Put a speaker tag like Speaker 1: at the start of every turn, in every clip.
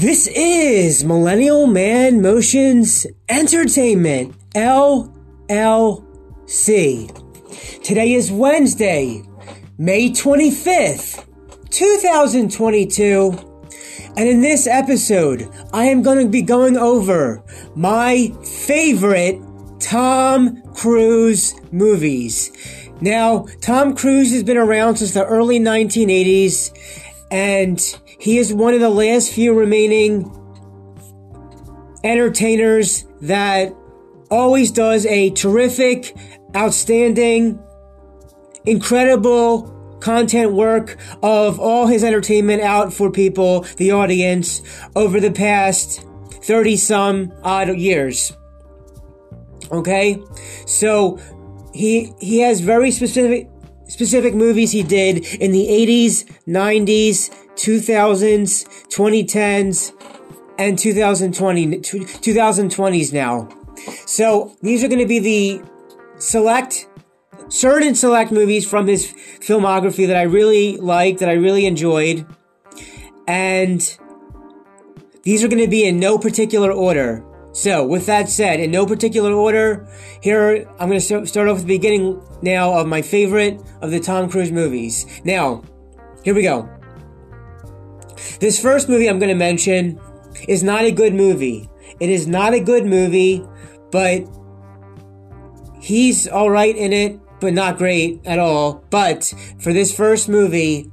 Speaker 1: This is Millennial Man Motions Entertainment, LLC. Today is Wednesday, May 25th, 2022. And in this episode, I am going to be going over my favorite Tom Cruise movies. Now, Tom Cruise has been around since the early 1980s, and he is one of the last few remaining entertainers that always does a terrific, outstanding, incredible content work of all his entertainment out for people, the audience, over the past 30 some odd years. Okay? So, he, he has very specific, specific movies he did in the 80s, 90s, 2000s, 2010s, and 2020, 2020s now. So these are going to be the select, certain select movies from his filmography that I really liked, that I really enjoyed. And these are going to be in no particular order. So, with that said, in no particular order, here I'm going to start off with the beginning now of my favorite of the Tom Cruise movies. Now, here we go. This first movie I'm going to mention is not a good movie. It is not a good movie, but he's alright in it, but not great at all. But for this first movie,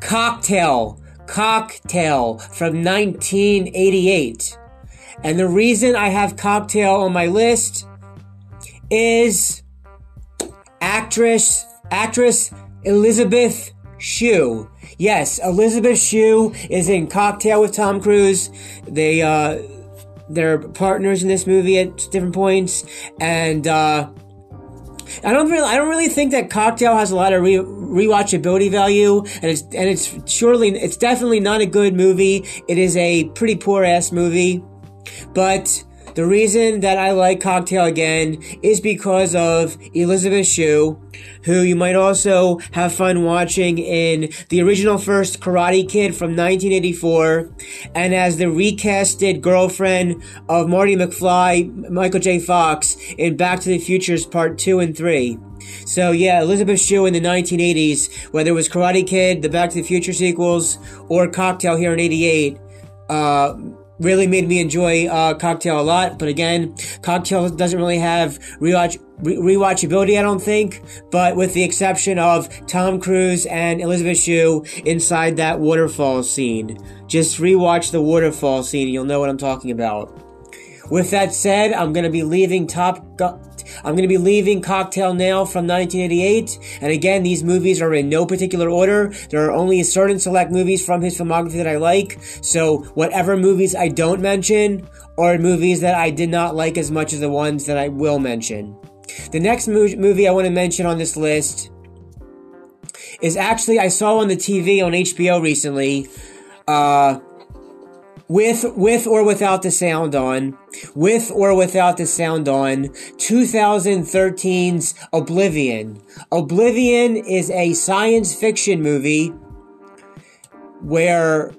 Speaker 1: Cocktail, Cocktail from 1988. And the reason I have Cocktail on my list is actress, actress Elizabeth Shue. Yes, Elizabeth Shue is in Cocktail with Tom Cruise. They, uh, they're partners in this movie at different points, and, uh, I don't really, I don't really think that Cocktail has a lot of re- rewatchability value, and it's, and it's surely, it's definitely not a good movie. It is a pretty poor ass movie, but the reason that I like Cocktail again is because of Elizabeth Shue, who you might also have fun watching in the original first Karate Kid from 1984, and as the recasted girlfriend of Marty McFly, Michael J. Fox, in Back to the Futures Part 2 and 3. So yeah, Elizabeth Shue in the 1980s, whether it was Karate Kid, the Back to the Future sequels, or Cocktail here in 88, uh, really made me enjoy uh, Cocktail a lot. But again, Cocktail doesn't really have rewatch re- rewatchability, I don't think. But with the exception of Tom Cruise and Elizabeth Shue inside that waterfall scene, just rewatch the waterfall scene, you'll know what I'm talking about. With that said, I'm gonna be leaving Top Gun. I'm going to be leaving Cocktail Now from 1988. And again, these movies are in no particular order. There are only a certain select movies from his filmography that I like. So whatever movies I don't mention are movies that I did not like as much as the ones that I will mention. The next mo- movie I want to mention on this list is actually I saw on the TV on HBO recently. Uh, with with or without the sound on, with or without the sound on, 2013's Oblivion. Oblivion is a science fiction movie where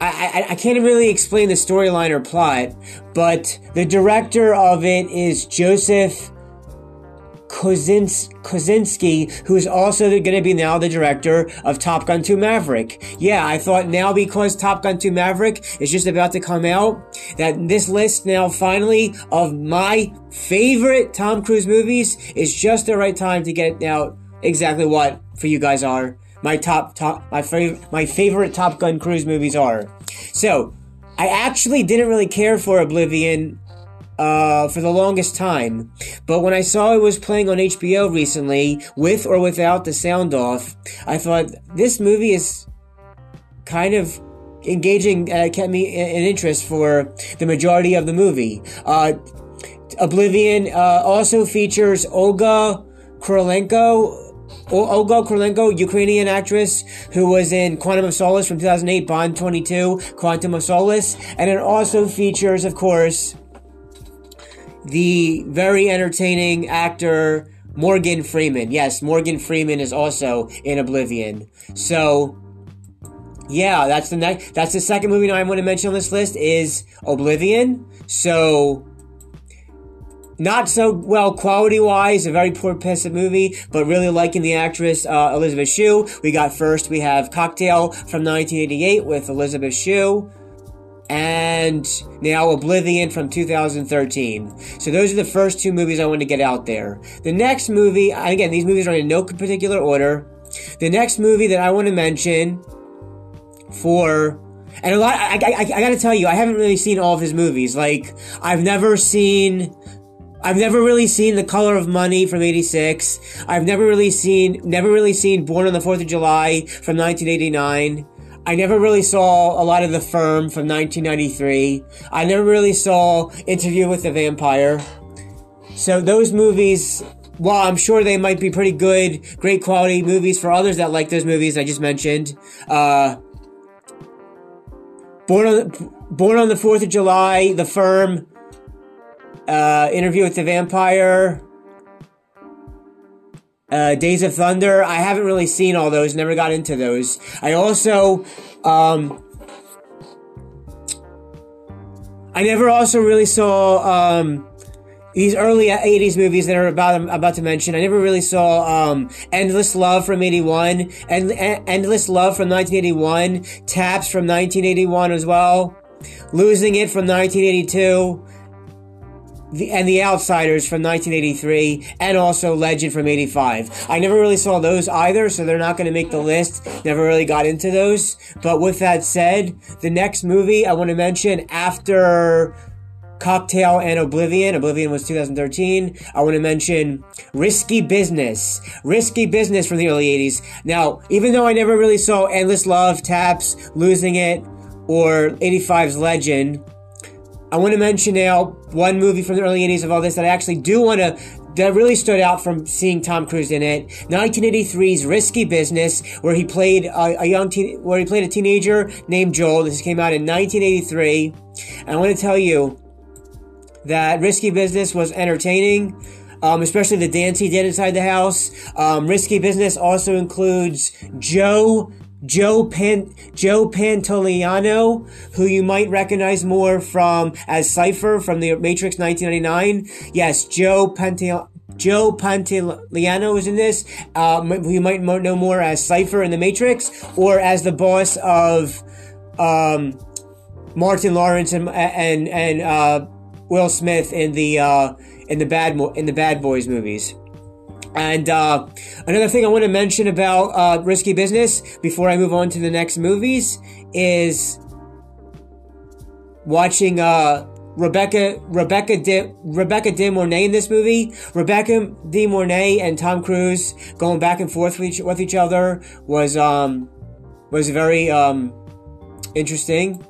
Speaker 1: I, I, I can't really explain the storyline or plot, but the director of it is Joseph Kozins- Kosinski, who is also going to be now the director of Top Gun 2 Maverick. Yeah, I thought now because Top Gun 2 Maverick is just about to come out, that this list now finally of my favorite Tom Cruise movies is just the right time to get out exactly what for you guys are my top top my favorite my favorite Top Gun Cruise movies are. So, I actually didn't really care for Oblivion uh, for the longest time. But when I saw it was playing on HBO recently, with or without the sound off, I thought this movie is kind of engaging, uh, kept me in interest for the majority of the movie. Uh, Oblivion uh, also features Olga Kurylenko, Olga Kurylenko, Ukrainian actress who was in Quantum of Solace from 2008, Bond 22, Quantum of Solace, and it also features, of course, the very entertaining actor Morgan Freeman. Yes, Morgan Freeman is also in Oblivion. So, yeah, that's the next. That's the second movie I want to mention on this list is Oblivion. So, not so well quality wise, a very poor piece of movie, but really liking the actress uh, Elizabeth Shue. We got first, we have Cocktail from 1988 with Elizabeth Shue. And now Oblivion from 2013. So those are the first two movies I want to get out there. The next movie, again, these movies are in no particular order. The next movie that I want to mention for and a lot I, I, I, gotta tell you i haven't really seen all of his movies like i've never seen i've never really seen the color of money from 86 i've never really seen never really seen born on the 4th of july from 1989 I never really saw a lot of The Firm from 1993. I never really saw Interview with the Vampire. So those movies, while I'm sure they might be pretty good, great quality movies for others that like those movies I just mentioned, uh, Born on the, Born on the Fourth of July, The Firm, uh, Interview with the Vampire, uh, Days of Thunder. I haven't really seen all those. Never got into those. I also, um, I never also really saw um, these early 80s movies that are about I'm about to mention. I never really saw um, Endless Love from 81, and Endless Love from 1981, Taps from 1981 as well, Losing It from 1982. The, and The Outsiders from 1983, and also Legend from 85. I never really saw those either, so they're not going to make the list. Never really got into those. But with that said, the next movie I want to mention after Cocktail and Oblivion. Oblivion was 2013. I want to mention Risky Business. Risky Business from the early 80s. Now, even though I never really saw Endless Love, Taps, Losing It, or 85's Legend, I want to mention now one movie from the early 80s of all this that I actually do want to that really stood out from seeing Tom Cruise in it. 1983's Risky Business, where he played a, a young teen, where he played a teenager named Joel. This came out in 1983. And I want to tell you, that Risky Business was entertaining. Um, especially the dance he did inside the house. Um, Risky Business also includes Joe Joe Pan Joe Pantoliano, who you might recognize more from as Cypher from the Matrix 1999. Yes, Joe Pantoliano. Joe Pantoliano is in this, um, who you might know more as Cypher in The Matrix, or as the boss of um, Martin Lawrence and and, and uh, Will Smith in the uh, in the bad in the Bad Boys movies. And uh, another thing I want to mention about uh, Risky Business before I move on to the next movies is watching uh, Rebecca Rebecca De, Rebecca De Mornay in this movie. Rebecca De Mornay and Tom Cruise going back and forth with each, with each other was um, was very um, interesting.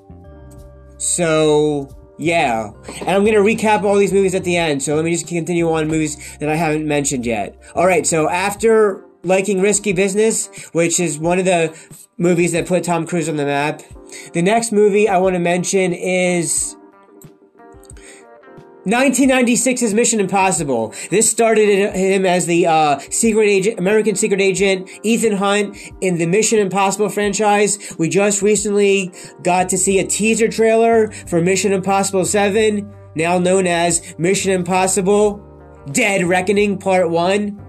Speaker 1: So yeah. And I'm to recap all these movies at the end. So let me just continue on movies that I haven't mentioned yet. All right. So after liking Risky Business, which is one of the movies that put Tom Cruise on the map, the next movie I want to mention is 1996's Mission Impossible. This started him as the uh, secret agent, American secret agent Ethan Hunt in the Mission Impossible franchise. We just recently got to see a teaser trailer for Mission Impossible 7, now known as Mission Impossible Dead Reckoning Part 1.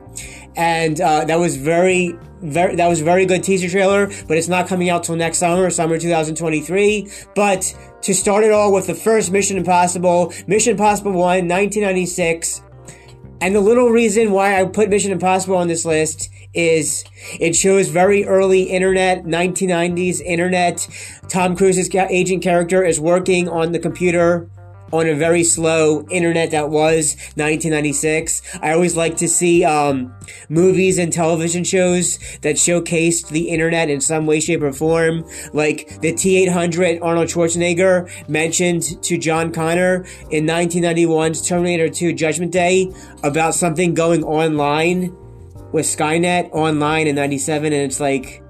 Speaker 1: And uh, that was very very that was a very good teaser trailer, but it's not coming out till next summer, summer 2023. But to start it all with the first Mission Impossible, Mission Impossible 1, 1996. And the little reason why I put Mission Impossible on this list is it shows very early internet, 1990s internet. Tom Cruise's agent character is working on the computer on a very slow internet that was 1996. I always like to see um, movies and television shows that showcased the internet in some way, shape, or form. Like the T-800 Arnold Schwarzenegger mentioned to John Connor in 1991's Terminator 2 Judgment Day about something going online with Skynet online in 97 and it's like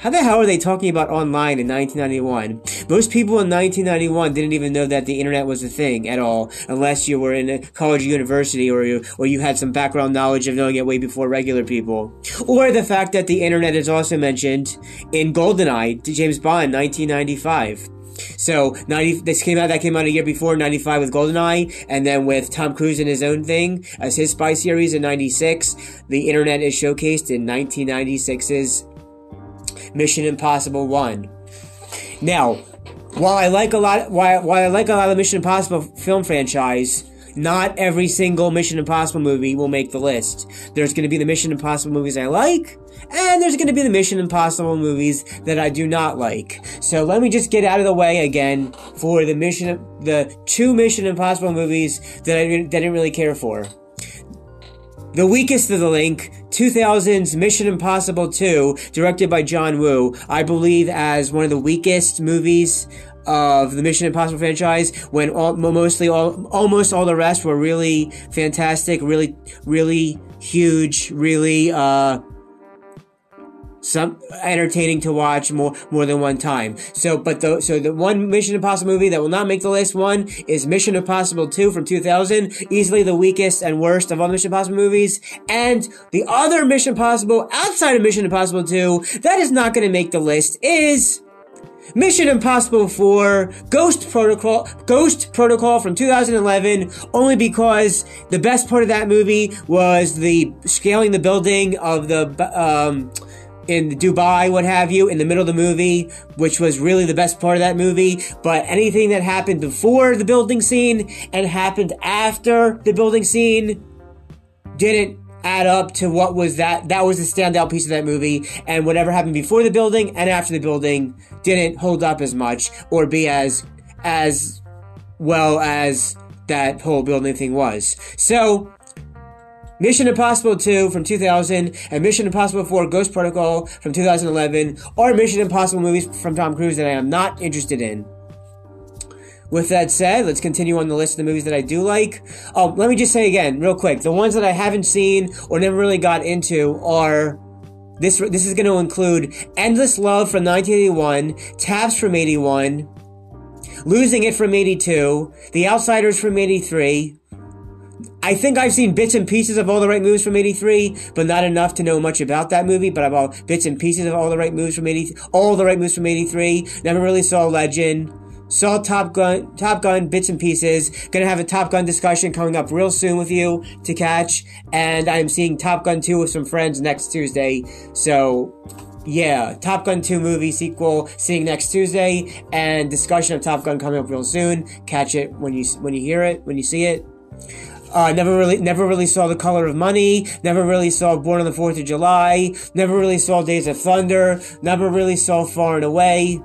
Speaker 1: How the hell are they talking about online in 1991? Most people in 1991 didn't even know that the internet was a thing at all, unless you were in a college or university or you, or you had some background knowledge of knowing it way before regular people. Or the fact that the internet is also mentioned in GoldenEye, to James Bond, 1995. So 90, this came out, that came out a year before, 95 with GoldenEye, and then with Tom Cruise in his own thing as his spy series in 96, the internet is showcased in 1996's Mission Impossible 1. Now, while I like a lot, while, while I like a lot of Mission Impossible film franchise, not every single Mission Impossible movie will make the list. There's going to be the Mission Impossible movies I like, and there's going to be the Mission Impossible movies that I do not like. So let me just get out of the way again for the Mission, the two Mission Impossible movies that I didn't really care for. The weakest of the link, 2000's Mission Impossible 2, directed by John Woo, I believe as one of the weakest movies of the Mission Impossible franchise when all, mostly all, almost all the rest were really fantastic, really, really huge, really, uh, some entertaining to watch more more than one time. So, but the so the one Mission Impossible movie that will not make the list one is Mission Impossible 2 from 2000, easily the weakest and worst of all the Mission Impossible movies. And the other Mission Impossible outside of Mission Impossible 2 that is not going to make the list is Mission Impossible 4 Ghost Protocol Ghost Protocol from 2011 only because the best part of that movie was the scaling the building of the um in Dubai, what have you, in the middle of the movie, which was really the best part of that movie. But anything that happened before the building scene and happened after the building scene didn't add up to what was that that was the standout piece of that movie and whatever happened before the building and after the building didn't hold up as much or be as as well as that whole building thing was so Mission Impossible 2 from 2000 and Mission Impossible 4 Ghost Protocol from 2011 are Mission Impossible movies from Tom Cruise that I am not interested in. With that said, let's continue on the list of the movies that I do like. Um, let me just say again, real quick, the ones that I haven't seen or never really got into are this. This is going to include Endless Love from 1981, Taps from 81, Losing It from 82, The Outsiders from 83, I think I've seen bits and pieces of All the Right Moves from 83, but not enough to know much about that movie, but about bits and pieces of All the Right Moves from 80, All the Right Moves from 83. Never really saw Legend. Saw Top Gun, Top Gun bits and pieces. Gonna have a Top Gun discussion coming up real soon with you to catch. And I'm seeing Top Gun 2 with some friends next Tuesday. So, yeah, Top Gun 2 movie sequel seeing next Tuesday and discussion of Top Gun coming up real soon. Catch it when you, when you hear it, when you see it. Uh, never really, never really saw The Color of Money. Never really saw Born on the Fourth of July. Never really saw Days of Thunder. Never really saw Far and Away.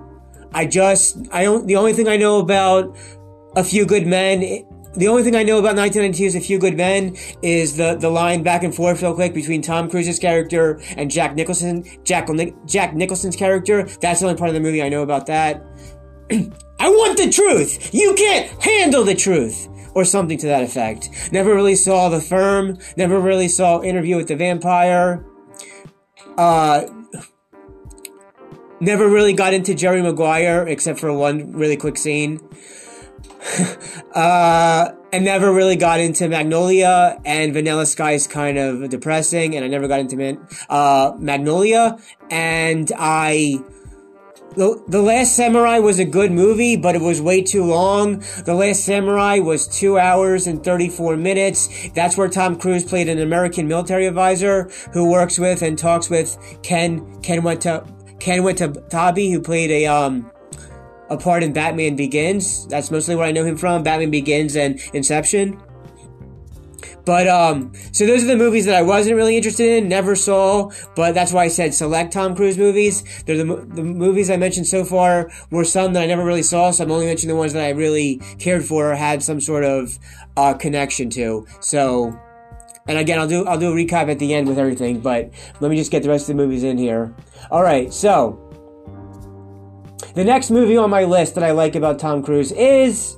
Speaker 1: I just, I don't, the only thing I know about A Few Good Men, the only thing I know about 1992 is A Few Good Men is the, the line back and forth real quick between Tom Cruise's character and Jack Nicholson, Jack, Jack Nicholson's character. That's the only part of the movie I know about that. I want the truth! You can't handle the truth! Or something to that effect. Never really saw The Firm, never really saw Interview with the Vampire. Uh, never really got into Jerry Maguire except for one really quick scene. uh, and never really got into Magnolia and Vanilla Sky is kind of depressing and I never got into uh, Magnolia and I the, the Last Samurai was a good movie, but it was way too long. The Last Samurai was two hours and 34 minutes. That's where Tom Cruise played an American military advisor who works with and talks with Ken, Ken went to, Ken Watanabe, who played a, um, a part in Batman Begins. That's mostly where I know him from. Batman Begins and Inception. But um, so those are the movies that I wasn't really interested in, never saw. But that's why I said select Tom Cruise movies. They're the the movies I mentioned so far were some that I never really saw. So I'm only mentioning the ones that I really cared for or had some sort of uh, connection to. So, and again, I'll do I'll do a recap at the end with everything. But let me just get the rest of the movies in here. All right, so. The next movie on my list that I like about Tom Cruise is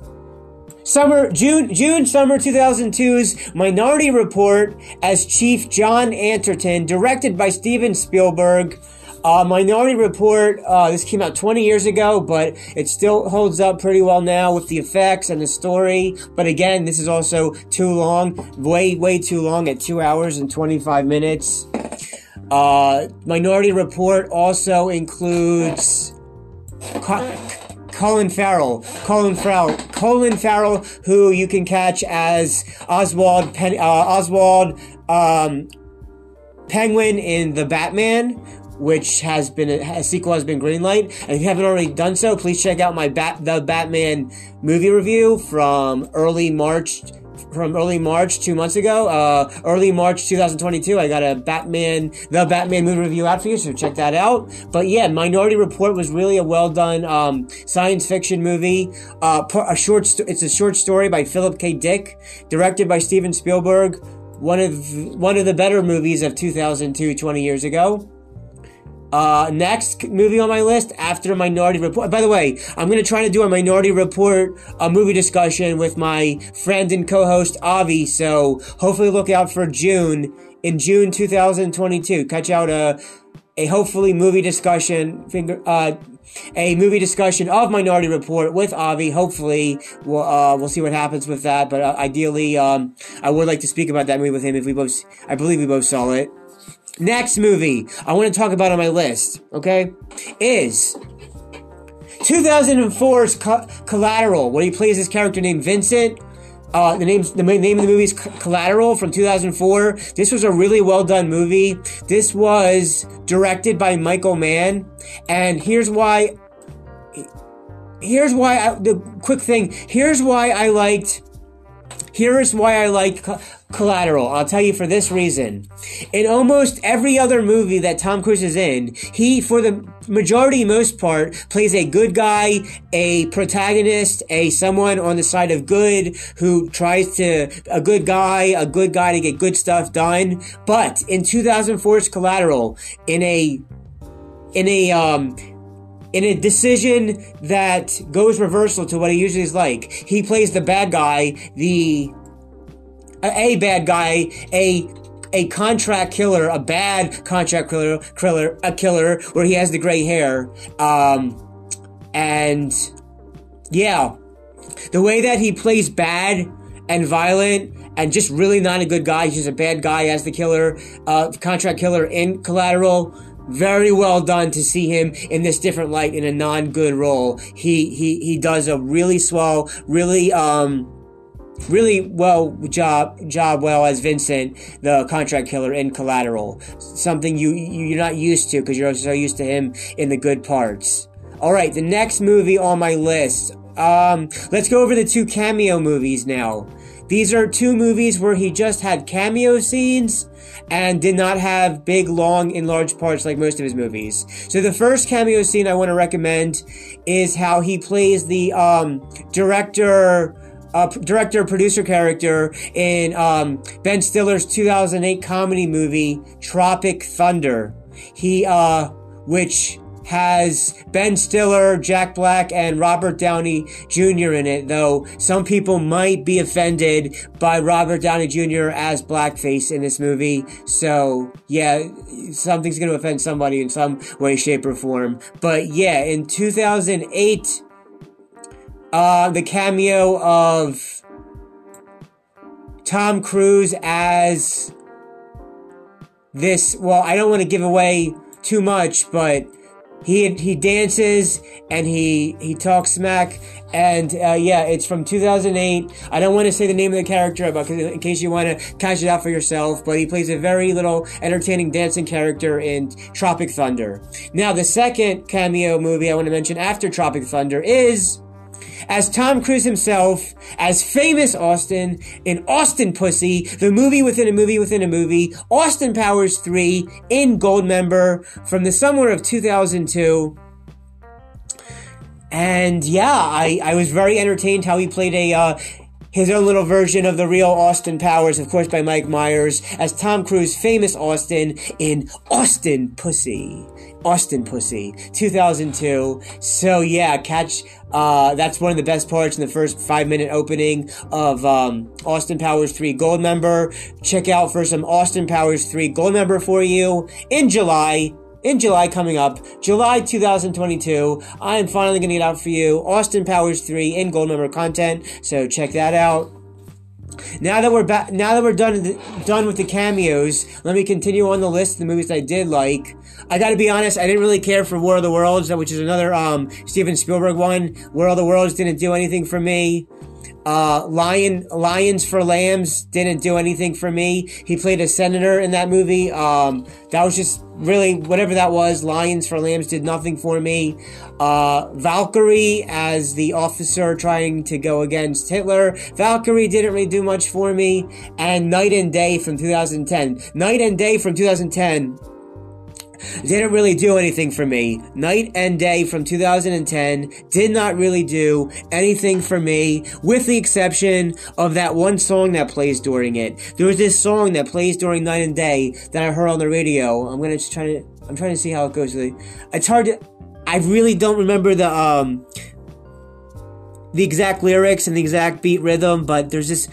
Speaker 1: Summer, June, June, summer 2002's Minority Report as Chief John Anderton, directed by Steven Spielberg. Uh, Minority Report, uh, this came out 20 years ago, but it still holds up pretty well now with the effects and the story. But again, this is also too long, way, way too long at 2 hours and 25 minutes. Uh, Minority Report also includes Colin Farrell. Colin Farrell. Colin Farrell, who you can catch as Oswald Pen- uh, Oswald um, Penguin in the Batman, which has been a, a, sequel has been greenlight. And if you haven't already done so, please check out my Bat the Batman movie review from early March from early March two months ago. Uh, early March 2022, I got a Batman, the Batman movie review out for you, so check that out. But yeah, Minority Report was really a well done um, science fiction movie. Uh, a short, st- it's a short story by Philip K. Dick, directed by Steven Spielberg. One of one of the better movies of 2002, 20 years ago. Uh, next movie on my list after Minority Report. By the way, I'm gonna try to do a Minority Report a movie discussion with my friend and co-host Avi. So hopefully look out for June in June 2022. Catch out a a hopefully movie discussion finger uh a movie discussion of Minority Report with Avi. Hopefully, we'll uh, we'll see what happens with that. But uh, ideally, um, I would like to speak about that movie with him if we both. I believe we both saw it. Next movie I want to talk about on my list, okay, is 2004's Co- Collateral, where he plays this character named Vincent. Uh, the name the name of the movie is Collateral from 2004. This was a really well done movie. This was directed by Michael Mann, and here's why. Here's why I, the quick thing. Here's why I liked here is why I like Collateral. I'll tell you for this reason. In almost every other movie that Tom Cruise is in, he, for the majority, most part, plays a good guy, a protagonist, a someone on the side of good who tries to, a good guy, a good guy to get good stuff done. But in 2004's Collateral, in a, in a, um, in a decision that goes reversal to what he usually is like. He plays the bad guy, the a bad guy, a a contract killer, a bad contract killer, killer, a killer where he has the gray hair. Um, and yeah, the way that he plays bad and violent and just really not a good guy. He's just a bad guy as the killer, uh, contract killer in Collateral very well done to see him in this different light in a non-good role. He he he does a really swell, really um really well job job well as Vincent, the contract killer in Collateral. Something you you're not used to because you're so used to him in the good parts. All right, the next movie on my list. Um, let's go over the two cameo movies now. These are two movies where he just had cameo scenes and did not have big, long, and large parts like most of his movies. So the first cameo scene I want to recommend is how he plays the um, director. Uh, director producer character in um, Ben Stiller's 2008 comedy movie Tropic Thunder. He, uh, which has Ben Stiller, Jack Black, and Robert Downey Jr. in it, though some people might be offended by Robert Downey Jr. as blackface in this movie. So, yeah, something's going to offend somebody in some way, shape, or form. But yeah, in 2008, uh, the cameo of Tom Cruise as this, well, I don't want to give away too much, but he he dances and he he talks smack and uh, yeah it's from 2008 i don't want to say the name of the character but in case you want to catch it out for yourself but he plays a very little entertaining dancing character in tropic thunder. Now the second cameo movie i want to mention after tropic thunder is as Tom Cruise himself, as famous Austin in Austin Pussy, the movie within a movie within a movie, Austin Powers 3 in Goldmember from the summer of 2002. And yeah, I, I was very entertained how he played a, uh, his own little version of the real Austin Powers, of course, by Mike Myers, as Tom Cruise, famous Austin in Austin Pussy. Austin Pussy, 2002. So yeah, catch, uh, that's one of the best parts in the first five minute opening of, um, Austin Powers 3 Gold Member. Check out for some Austin Powers 3 Gold Member for you in July in July coming up, July 2022, I am finally going to get out for you Austin Powers 3 in gold member content. So check that out. Now that we're back, now that we're done done with the cameos, let me continue on the list of the movies I did like. I got to be honest, I didn't really care for War of the Worlds, which is another um, Steven Spielberg one. War of the Worlds didn't do anything for me. Uh, Lion Lions for Lambs didn't do anything for me. He played a senator in that movie. Um, that was just really whatever that was. Lions for Lambs did nothing for me. Uh, Valkyrie as the officer trying to go against Hitler. Valkyrie didn't really do much for me. And Knight and Day from 2010. Knight and Day from 2010 didn't really do anything for me. Knight and Day from 2010 did not really do anything for me, with the exception of that one song that plays during it. There was this song that plays during Knight and Day that I heard on the radio. I'm gonna just try to, I'm trying to see how it goes. It's hard to, I really don't remember the, um, the exact lyrics and the exact beat rhythm, but there's this,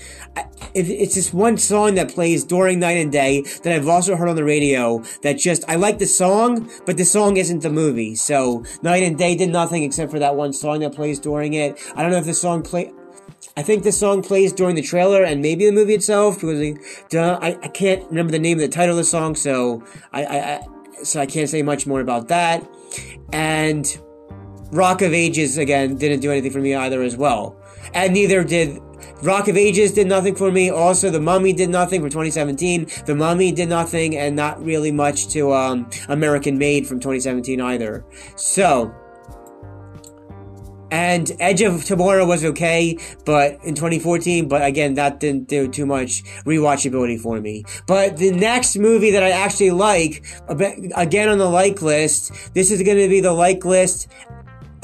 Speaker 1: it's just one song that plays during knight and day that I've also heard on the radio that just, I like the song, but the song isn't the movie. So knight and day did nothing except for that one song that plays during it. I don't know if the song play, I think the song plays during the trailer and maybe the movie itself because I, I can't remember the name of the title of the song, so I, I, I so I can't say much more about that. And Rock of Ages again didn't do anything for me either as well. And neither did Rock of Ages did nothing for me. Also, The Mummy did nothing for 2017. The Mummy did nothing and not really much to um, American Made from 2017 either. So, and Edge of Tomorrow was okay, but in 2014, but again, that didn't do too much rewatchability for me. But the next movie that I actually like, again on the like list, this is going to be the like list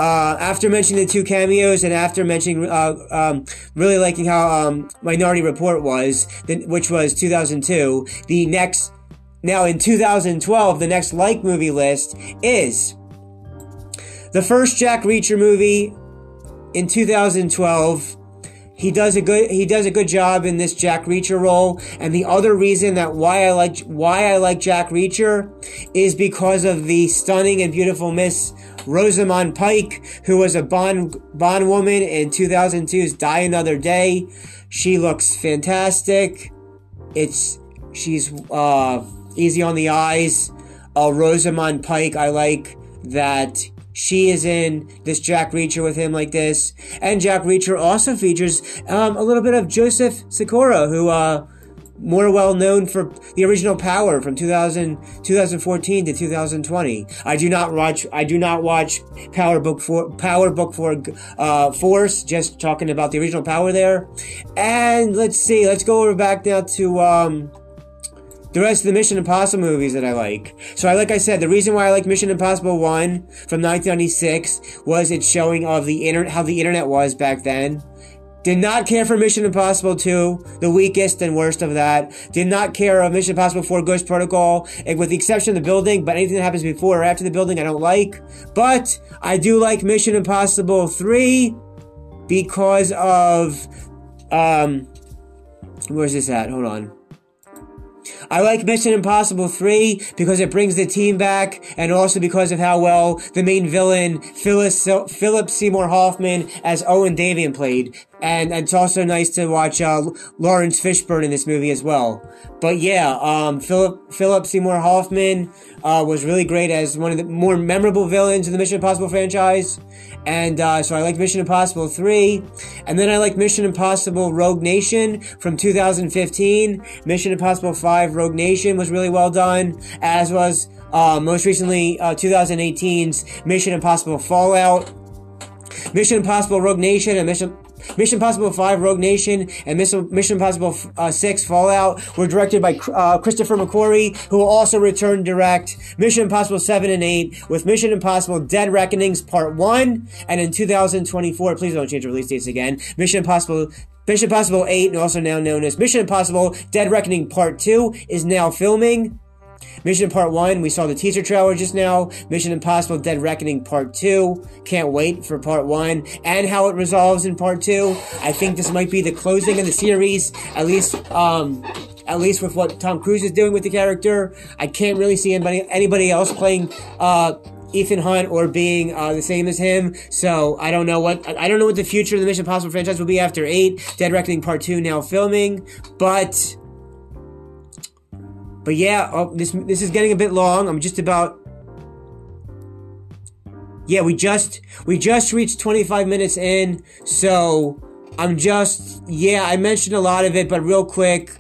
Speaker 1: uh, after mentioning the two cameos and after mentioning uh, um, really liking how um, Minority Report was, which was 2002, the next now in 2012 the next like movie list is the first Jack Reacher movie in 2012 he does a good he does a good job in this Jack Reacher role. And the other reason that why I like why I like Jack Reacher is because of the stunning and beautiful Miss Rosamund Pike, who was a Bond Bond woman in 2002's Die Another Day. She looks fantastic. It's she's uh, easy on the eyes. Uh, Rosamund Pike, I like that she is in this Jack Reacher with him like this. And Jack Reacher also features um, a little bit of Joseph Sikora, who uh, more well known for the original Power from 2000, 2014 to 2020. I do not watch. I do not watch Power Book for Power Book for uh, Force. Just talking about the original Power there. And let's see. Let's go over back now to um, the rest of the Mission Impossible movies that I like. So I, like I said, the reason why I like Mission Impossible 1 from 1996 was its showing of the internet, how the internet was back then. Did not care for Mission Impossible 2, the weakest and worst of that. Did not care of Mission Impossible 4 Ghost Protocol, and with the exception of the building, but anything that happens before or after the building I don't like. But I do like Mission Impossible 3 because of, um, where's this at? Hold on. I like Mission Impossible 3 because it brings the team back and also because of how well the main villain, Phyllis, Philip Seymour Hoffman, as Owen Davian played. And it's also nice to watch uh, Laurence Fishburne in this movie as well. But yeah, um, Philip Philip Seymour Hoffman uh, was really great as one of the more memorable villains in the Mission Impossible franchise. And uh, so I like Mission Impossible 3. And then I like Mission Impossible Rogue Nation from 2015. Mission Impossible 5 Rogue Nation was really well done, as was uh, most recently 2018's uh, Mission Impossible Fallout. Mission Impossible Rogue Nation and Mission Mission Impossible 5 Rogue Nation and Mission, Impossible uh, 6 Fallout were directed by uh, Christopher McQuarrie, who will also return direct Mission Impossible 7 and 8 with Mission Impossible Dead Reckonings Part 1. And in 2024, please don't change the release dates again, Mission Impossible Mission Impossible 8, also now known as Mission Impossible Dead Reckoning Part 2, is now filming. Mission Part 1, we saw the teaser trailer just now. Mission Impossible Dead Reckoning Part 2. Can't wait for Part 1 and how it resolves in Part 2. I think this might be the closing of the series, at least, um, At least with what Tom Cruise is doing with the character, I can't really see anybody anybody else playing uh, Ethan Hunt or being uh, the same as him. So I don't know what I don't know what the future of the Mission Impossible franchise will be after eight. Dead Reckoning Part Two now filming, but but yeah, oh, this this is getting a bit long. I'm just about yeah, we just we just reached 25 minutes in, so I'm just yeah, I mentioned a lot of it, but real quick,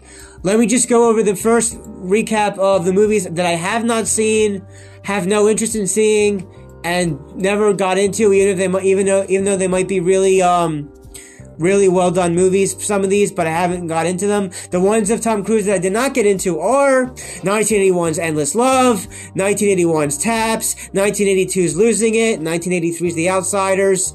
Speaker 1: let me just go over the first recap of the movies that I have not seen, have no interest in seeing, and never got into, even if they might even though even though they might be really um really well done movies, some of these, but I haven't got into them. The ones of Tom Cruise that I did not get into are 1981's Endless Love, 1981's Taps, 1982's Losing It, 1983's The Outsiders,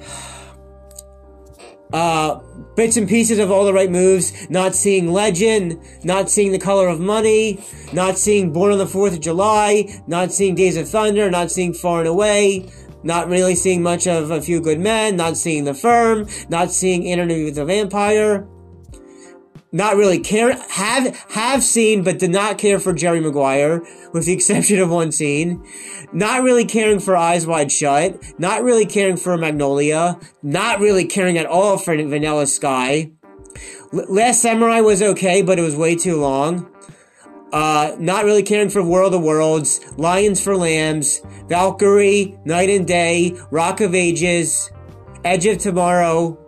Speaker 1: uh, bits and pieces of all the right moves, not seeing Legend, not seeing The Color of Money, not seeing Born on the 4th of July, not seeing Days of Thunder, not seeing Far and Away, not really seeing much of A Few Good Men, not seeing The Firm, not seeing Interview with the Vampire. Not really care, have, have seen, but did not care for Jerry Maguire, with the exception of one scene. Not really caring for Eyes Wide Shut. Not really caring for Magnolia. Not really caring at all for Vanilla Sky. Last Samurai was okay, but it was way too long. Uh, not really caring for World of Worlds, Lions for Lambs, Valkyrie, Knight and Day, Rock of Ages, Edge of Tomorrow,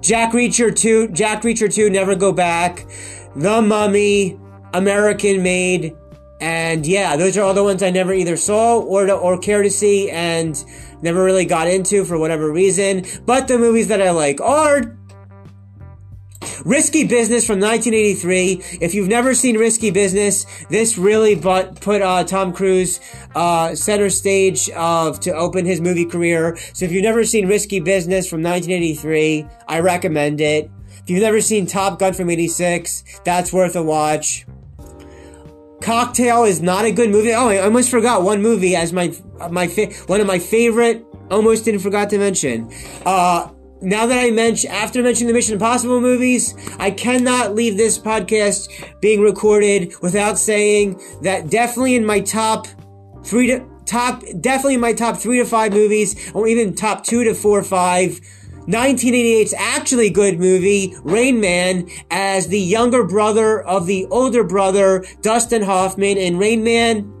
Speaker 1: Jack Reacher 2, Jack Reacher 2, Never Go Back, The Mummy, American Made, and yeah, those are all the ones I never either saw or to, or care to see and never really got into for whatever reason. But the movies that I like are Risky Business from 1983. If you've never seen Risky Business, this really but put uh, Tom Cruise uh, center stage of to open his movie career. So if you've never seen Risky Business from 1983, I recommend it. If you've never seen Top Gun from 86, that's worth a watch. Cocktail is not a good movie. Oh, I almost forgot one movie as my my fa- one of my favorite. Almost didn't forgot to mention. Uh, now that I mention after mentioning the Mission Impossible movies, I cannot leave this podcast being recorded without saying that definitely in my top three to top definitely in my top three to five movies, or even top two to four or five. 1988's actually good movie, Rain Man, as the younger brother of the older brother, Dustin Hoffman, in Rain Man.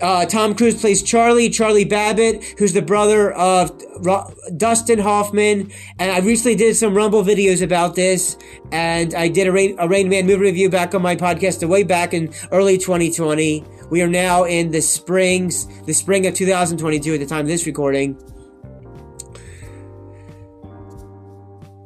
Speaker 1: Uh, Tom Cruise plays Charlie, Charlie Babbitt, who's the brother of Ro- Dustin Hoffman. And I recently did some Rumble videos about this, and I did a Rain, a Rain Man movie review back on my podcast way back in early 2020. We are now in the springs, the spring of 2022 at the time of this recording.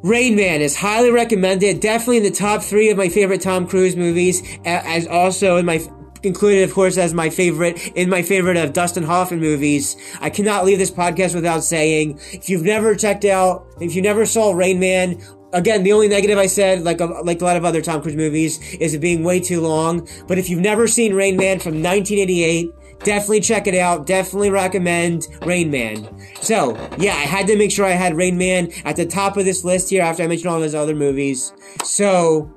Speaker 1: Rain Man is highly recommended. Definitely in the top three of my favorite Tom Cruise movies, as also in my included, of course, as my favorite in my favorite of Dustin Hoffman movies. I cannot leave this podcast without saying, if you've never checked out, if you never saw Rain Man, again, the only negative I said, like a, like a lot of other Tom Cruise movies, is it being way too long. But if you've never seen Rain Man from 1988, definitely check it out. Definitely recommend Rain Man. So, yeah, I had to make sure I had Rain Man at the top of this list here after I mentioned all those other movies. So,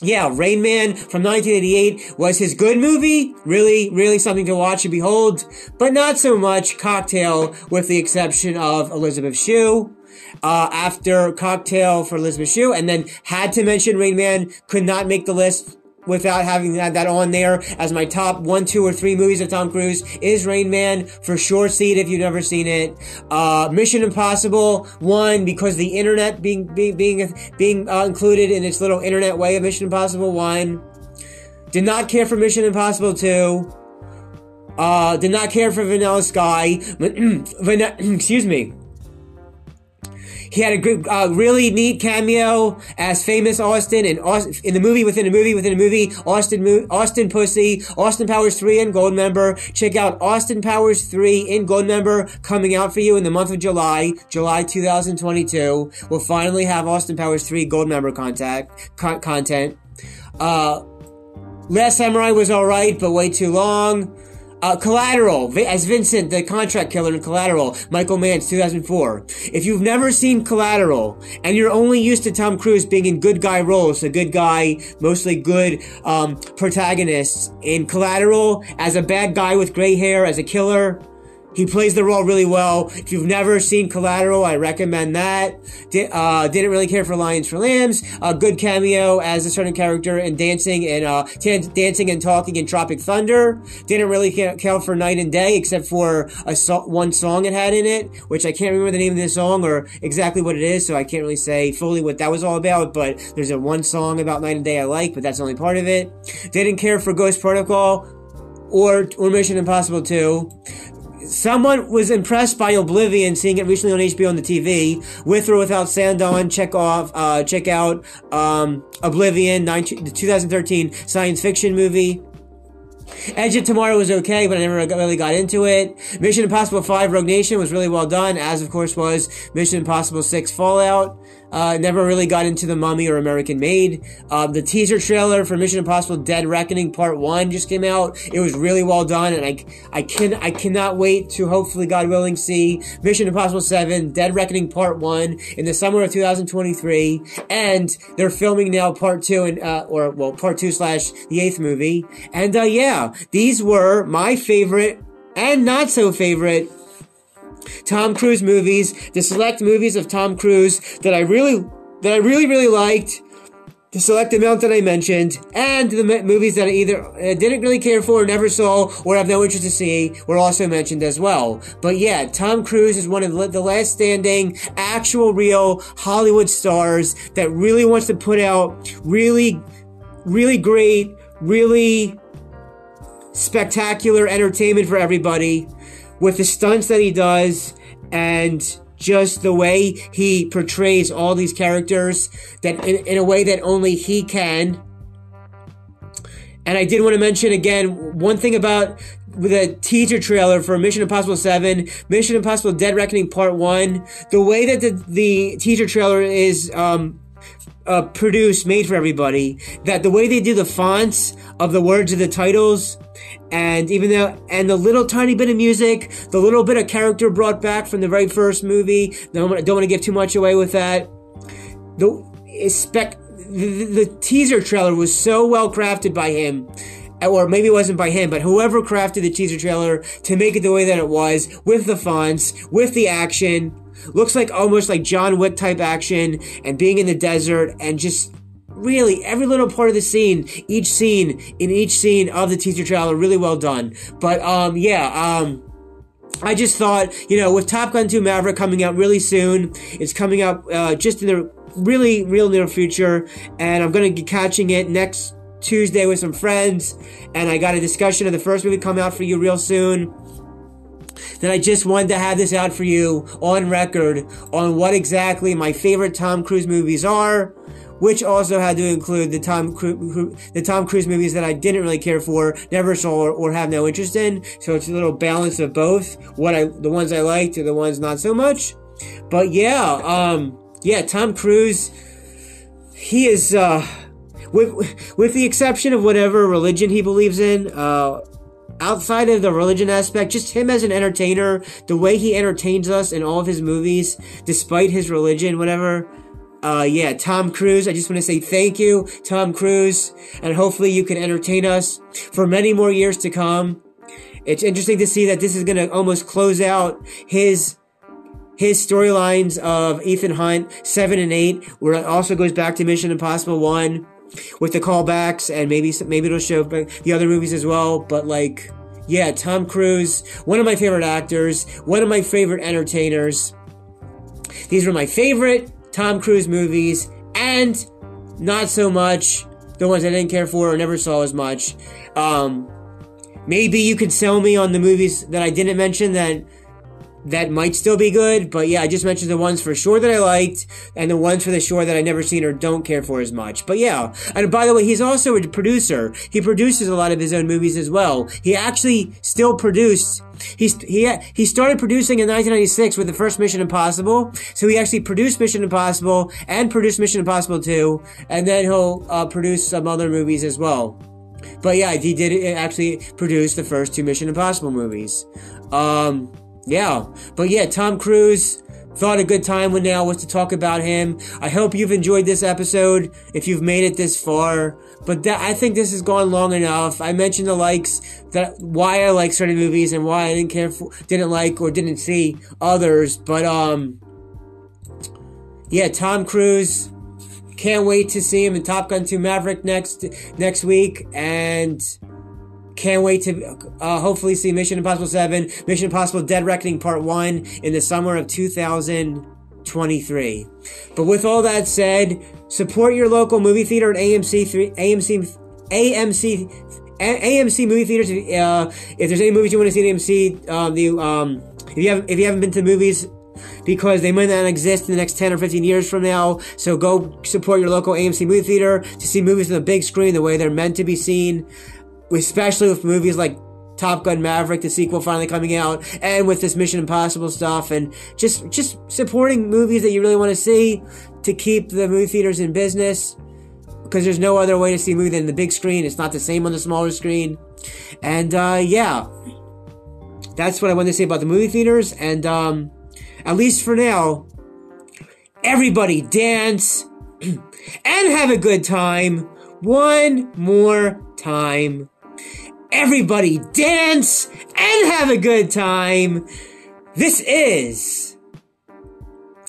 Speaker 1: yeah, Rain Man from 1988 was his good movie. Really, really something to watch and behold, but not so much Cocktail with the exception of Elizabeth Shue. Uh, after Cocktail for Elizabeth Shue, and then had to mention Rain Man, could not make the list without having that, that on there as my top one, two, or three movies of Tom Cruise is Rain Man for sure. See it if you've never seen it. Uh, Mission Impossible one because the internet being being being, being uh, included in its little internet way of Mission Impossible one. Did not care for Mission Impossible two. Uh, did not care for Vanilla Sky. excuse me. He had a good, uh, really neat cameo as famous Austin in, in the movie within a movie within a movie. Austin, Austin Pussy, Austin Powers 3 and Goldmember. Check out Austin Powers 3 in Gold Goldmember coming out for you in the month of July, July 2022. We'll finally have Austin Powers 3 Goldmember contact, con- content. Uh, Last Samurai was alright, but way too long. Uh, Collateral, as Vincent, the contract killer in Collateral, Michael Mann's 2004. If you've never seen Collateral and you're only used to Tom Cruise being in good guy roles, a good guy, mostly good um, protagonists in Collateral, as a bad guy with gray hair, as a killer, he plays the role really well. If you've never seen Collateral, I recommend that. Did, uh, didn't really care for Lions for Lambs. A good cameo as a certain character in Dancing and uh, t- Dancing and Talking in Tropic Thunder. Didn't really care for Knight and Day except for a so- one song it had in it, which I can't remember the name of the song or exactly what it is, so I can't really say fully what that was all about. But there's a one song about Night and Day I like, but that's only part of it. Didn't care for Ghost Protocol or or Mission Impossible 2 someone was impressed by Oblivion, seeing it recently on HBO on the TV, with or without sand on. Check off, uh, check out um, Oblivion, 19, the 2013 science fiction movie. Edge of Tomorrow was okay, but I never really got into it. Mission Impossible 5 Rogue Nation was really well done, as of course was Mission Impossible 6 Fallout. Uh, never really got into The Mummy or American Made. Uh, the teaser trailer for Mission Impossible Dead Reckoning Part 1 just came out. It was really well done, and I, I, can, I cannot wait to hopefully, God willing, see Mission Impossible 7 Dead Reckoning Part 1 in the summer of 2023. And they're filming now Part 2, and, uh, or, well, Part 2 slash the 8th movie. And, uh, yeah, these were my favorite and not so favorite Tom Cruise movies, the select movies of Tom Cruise that I really, that I really, really liked, the select amount that I mentioned, and the movies that I either uh, didn't really care for, never saw, or have no interest to see were also mentioned as well. But yeah, Tom Cruise is one of the last standing, actual, real Hollywood stars that really wants to put out really, really great, really spectacular entertainment for everybody with the stunts that he does and just the way he portrays all these characters that in, in, a way that only he can. And I did want to mention again one thing about the teaser trailer for Mission Impossible 7, Mission Impossible Dead Reckoning Part 1, the way that the, the teaser trailer is um, uh, produced, made for everybody, that the way they do the fonts of the words of the titles, and even though, and the little tiny bit of music, the little bit of character brought back from the very first movie, don't, don't want to give too much away with that. The, spec, the, the teaser trailer was so well crafted by him or maybe it wasn't by him, but whoever crafted the teaser trailer to make it the way that it was, with the fonts, with the action, looks like almost like John Wick type action, and being in the desert, and just really every little part of the scene, each scene in each scene of the teaser trailer, really well done. But um, yeah, um. I just thought, you know, with Top Gun 2 Maverick coming out really soon, it's coming out uh, just in the really, real near future, and I'm going to be catching it next Tuesday with some friends, and I got a discussion of the first movie come out for you real soon. Then I just wanted to have this out for you on record on what exactly my favorite Tom Cruise movies are which also had to include the Tom the Tom Cruise movies that I didn't really care for, never saw, or, or, have no interest in. So it's a little balance of both. What I the ones I liked and the ones not so much. But yeah, um, yeah, Tom Cruise, he is. Uh, with, with the exception of whatever religion he believes in, uh, outside of the religion aspect, just him as an entertainer, the way he entertains us in all of his movies, despite his religion, whatever, uh, yeah, Tom Cruise. I just want to say thank you, Tom Cruise, and hopefully you can entertain us for many more years to come. It's interesting to see that this is going to almost close out his his storylines of Ethan Hunt seven and eight, where it also goes back to Mission Impossible one with the callbacks, and maybe maybe it'll show the other movies as well. But like, yeah, Tom Cruise, one of my favorite actors, one of my favorite entertainers. These were my favorite Tom Cruise movies, and not so much the ones I didn't care for or never saw as much. Um, maybe you could sell me on the movies that I didn't mention that that might still be good, but yeah, I just mentioned the ones for sure that I liked, and the ones for the sure that I never seen or don't care for as much. But yeah, and by the way, he's also a producer. He produces a lot of his own movies as well. He actually still produced. He's, he he started producing in 1996 with the first Mission Impossible. So he actually produced Mission Impossible and produced Mission Impossible 2, and then he'll uh, produce some other movies as well. but yeah, he did actually produce the first two Mission Impossible movies. Um, yeah, but yeah, Tom Cruise thought a good time when now was to talk about him. I hope you've enjoyed this episode if you've made it this far. But that, I think this has gone long enough. I mentioned the likes, that why I like certain movies and why I didn't care for, didn't like or didn't see others. But um, yeah, Tom Cruise. Can't wait to see him in Top Gun 2 Maverick next next week, and can't wait to uh, hopefully see Mission Impossible 7, Mission Impossible Dead Reckoning Part 1 in the summer of 2023. But with all that said, support your local movie theater at AMC 3, AMC, AMC, AMC movie theaters. Uh, if there's any movies you want to see at AMC, um, the, um, if you haven't, if you haven't been to movies, because they might not exist in the next 10 or 15 years from now. So go support your local AMC movie theater to see movies on the big screen the way they're meant to be seen especially with movies like Top Gun Maverick, the sequel finally coming out, and with this Mission Impossible stuff, and just just supporting movies that you really want to see to keep the movie theaters in business. Because there's no other way to see a movie than the big screen. It's not the same on the smaller screen. And uh, yeah, that's what I wanted to say about the movie theaters. And um, at least for now, everybody dance and have a good time one more time. Everybody dance and have a good time. This is.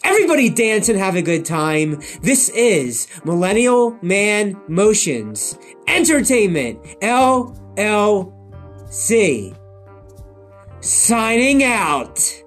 Speaker 1: Everybody dance and have a good time. This is Millennial Man Motions Entertainment LLC. Signing out.